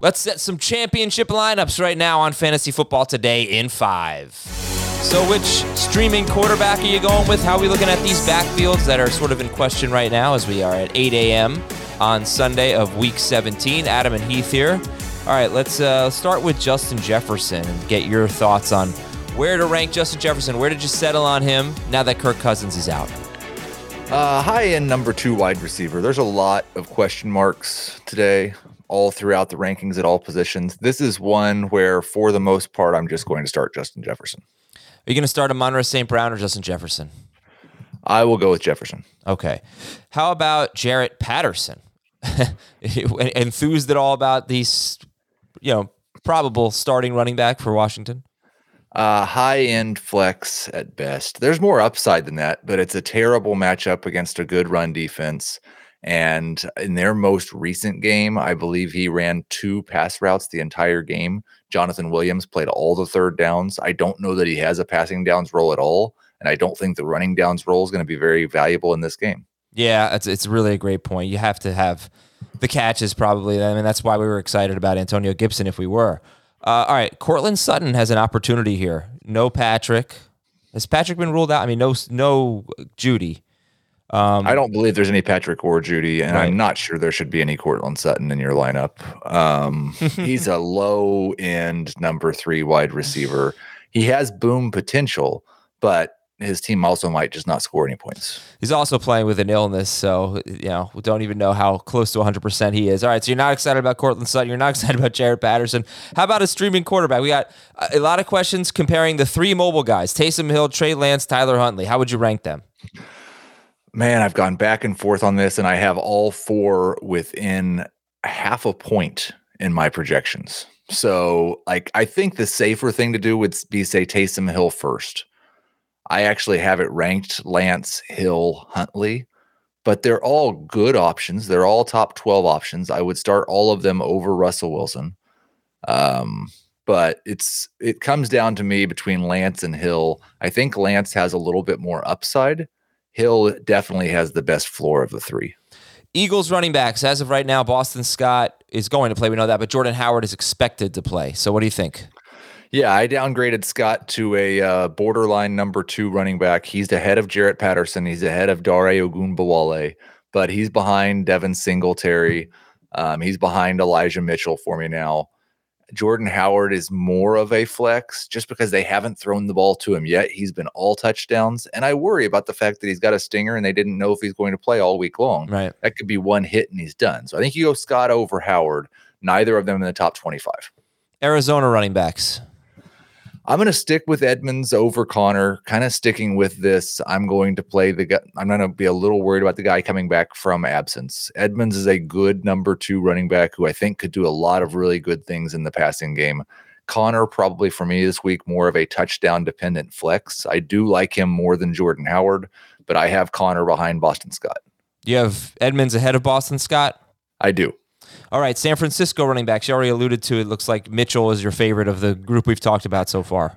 Let's set some championship lineups right now on Fantasy Football Today in five. So, which streaming quarterback are you going with? How are we looking at these backfields that are sort of in question right now as we are at 8 a.m. on Sunday of week 17? Adam and Heath here. All right, let's uh, start with Justin Jefferson and get your thoughts on where to rank Justin Jefferson. Where did you settle on him now that Kirk Cousins is out? Uh, high end number two wide receiver. There's a lot of question marks today all throughout the rankings at all positions. This is one where, for the most part, I'm just going to start Justin Jefferson. Are you going to start Amon-Ra St. Brown or Justin Jefferson? I will go with Jefferson. Okay. How about Jaret Patterson? Enthused at all about these, you know, probable starting running back for Washington? Uh, high end flex at best. There's more upside than that, but it's a terrible matchup against a good run defense. And in their most recent game, I believe he ran two pass routes the entire game. Jonathan Williams played all the third downs. I don't know that he has a passing downs role at all. And I don't think the running downs role is going to be very valuable in this game. Yeah, it's, it's really a great point. You have to have the catches, probably. I mean, that's why we were excited about Antonio Gibson if we were. Uh, all right, Courtland Sutton has an opportunity here. No Patrick. Has Patrick been ruled out? I mean, no, no Jeudy. Um, I don't believe there's any Patrick or Jeudy, and right. I'm not sure there should be any Courtland Sutton in your lineup. Um, he's a low end number three wide receiver. He has boom potential, but his team also might just not score any points. He's also playing with an illness, so you know we don't even know how close to 100 percent he is. All right, so you're not excited about Courtland Sutton, you're not excited about Jaret Patterson. How about a streaming quarterback? We got a lot of questions comparing the three mobile guys: Taysom Hill, Trey Lance, Tyler Huntley. How would you rank them? Man, I've gone back and forth on this, and I have all four within half a point in my projections. So, like, I think the safer thing to do would be say Taysom Hill first. I actually have it ranked Lance, Hill, Huntley, but they're all good options. They're all top 12 options. I would start all of them over Russell Wilson. Um, but it's it comes down to me between Lance and Hill. I think Lance has a little bit more upside Hill definitely has the best floor of the three. Eagles running backs, as of right now, Boston Scott is going to play. We know that, but Jordan Howard is expected to play. So, what do you think? Yeah, I downgraded Scott to a uh, borderline number two running back. He's ahead of Jaret Patterson. He's ahead of Dare Ogunbowale, but he's behind Devin Singletary. Um, he's behind Elijah Mitchell for me now. Jordan Howard is more of a flex just because they haven't thrown the ball to him yet. He's been all touchdowns. And I worry about the fact that he's got a stinger and they didn't know if he's going to play all week long. Right. That could be one hit and he's done. So I think you go Scott over Howard, neither of them in the top 25. Arizona running backs. I'm going to stick with Edmonds over Conner, kind of sticking with this. I'm going to play the guy. I'm going to be a little worried about the guy coming back from absence. Edmonds is a good number two running back who I think could do a lot of really good things in the passing game. Conner, probably for me this week, more of a touchdown dependent flex. I do like him more than Jordan Howard, but I have Conner behind Boston Scott. You have Edmonds ahead of Boston Scott? I do. All right, San Francisco running backs. You already alluded to it. Looks like Mitchell is your favorite of the group we've talked about so far.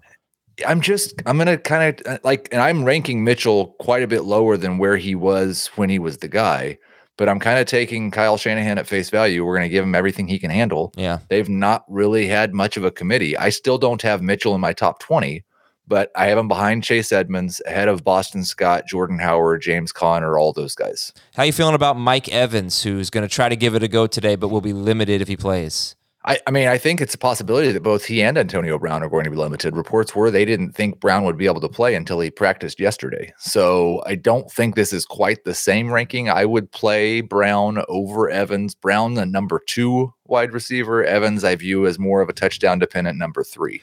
I'm just I'm gonna kind of uh, like, and I'm ranking Mitchell quite a bit lower than where he was when he was the guy. But I'm kind of taking Kyle Shanahan at face value. We're going to give him everything he can handle. Yeah, they've not really had much of a committee. I still don't have Mitchell in my top 20, but I have him behind Chase Edmonds, ahead of Boston Scott, Jordan Howard, James Conner, all those guys. How you feeling about Mike Evans, who's going to try to give it a go today, but will be limited if he plays? I, I mean, I think it's a possibility that both he and Antonio Brown are going to be limited. Reports were they didn't think Brown would be able to play until he practiced yesterday. So I don't think this is quite the same ranking. I would play Brown over Evans. Brown, the number two wide receiver. Evans, I view as more of a touchdown dependent number three.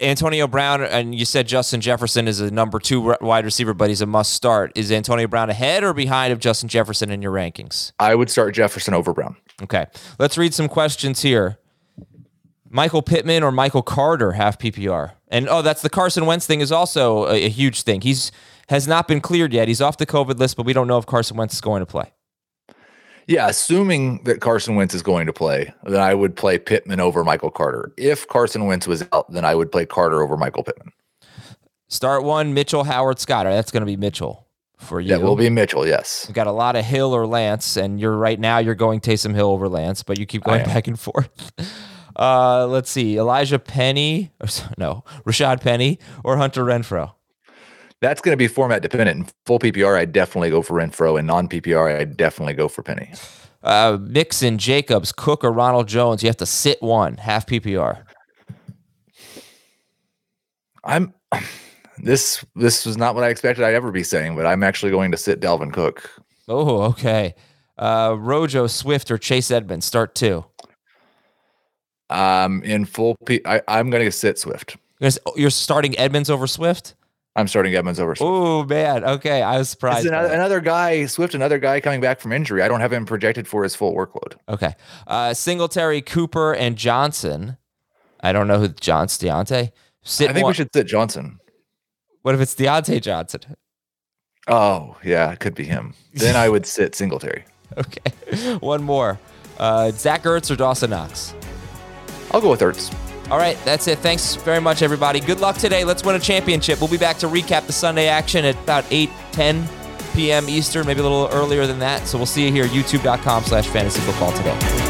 Antonio Brown, and you said Justin Jefferson is a number two wide receiver, but he's a must start. Is Antonio Brown ahead or behind of Justin Jefferson in your rankings? I would start Jefferson over Brown. Okay. Let's read some questions here. Michael Pittman or Michael Carter half PPR. And oh, that's the Carson Wentz thing is also a, a huge thing. He's has not been cleared yet. He's off the COVID list, but we don't know if Carson Wentz is going to play. Yeah, assuming that Carson Wentz is going to play, then I would play Pittman over Michael Carter. If Carson Wentz was out, then I would play Carter over Michael Pittman. Start one, Mitchell, Howard, Scott. That's going to be Mitchell for you. That will be Mitchell, yes. We've got a lot of Hill or Lance, and you're right now you're going Taysom Hill over Lance, but you keep going back and forth. Uh, let's see, Elijah Penny, or, no, Rashad Penny, or Hunter Renfrow. That's going to be format dependent. In full PPR, I definitely go for Renfrow, and non PPR, I definitely go for Penny. Uh, Mixon, Jacobs, Cook, or Ronald Jones. You have to sit one half PPR. I'm this this was not what I expected I'd ever be saying, but I'm actually going to sit Dalvin Cook. Oh, okay. Uh, Rojo, Swift, or Chase Edmonds. Start two. Um, in full P, I, I'm going to sit Swift. You're starting Edmonds over Swift. I'm starting Edmonds over. Oh man, okay, I was surprised. Another, another, guy, Swift, another guy coming back from injury. I don't have him projected for his full workload. Okay, uh, Singletary, Cooper, and Johnson. I don't know who John's Diontae. Sit I think one. we should sit Johnson. What if it's Diontae Johnson? Oh yeah, it could be him. Then I would sit Singletary. Okay, one more. Uh, Zach Ertz or Dawson Knox? I'll go with Ertz. All right, that's it. Thanks very much, everybody. Good luck today. Let's win a championship. We'll be back to recap the Sunday action at about 8, 10 p.m. Eastern, maybe a little earlier than that. So we'll see you here, youtube.com slash fantasy football today.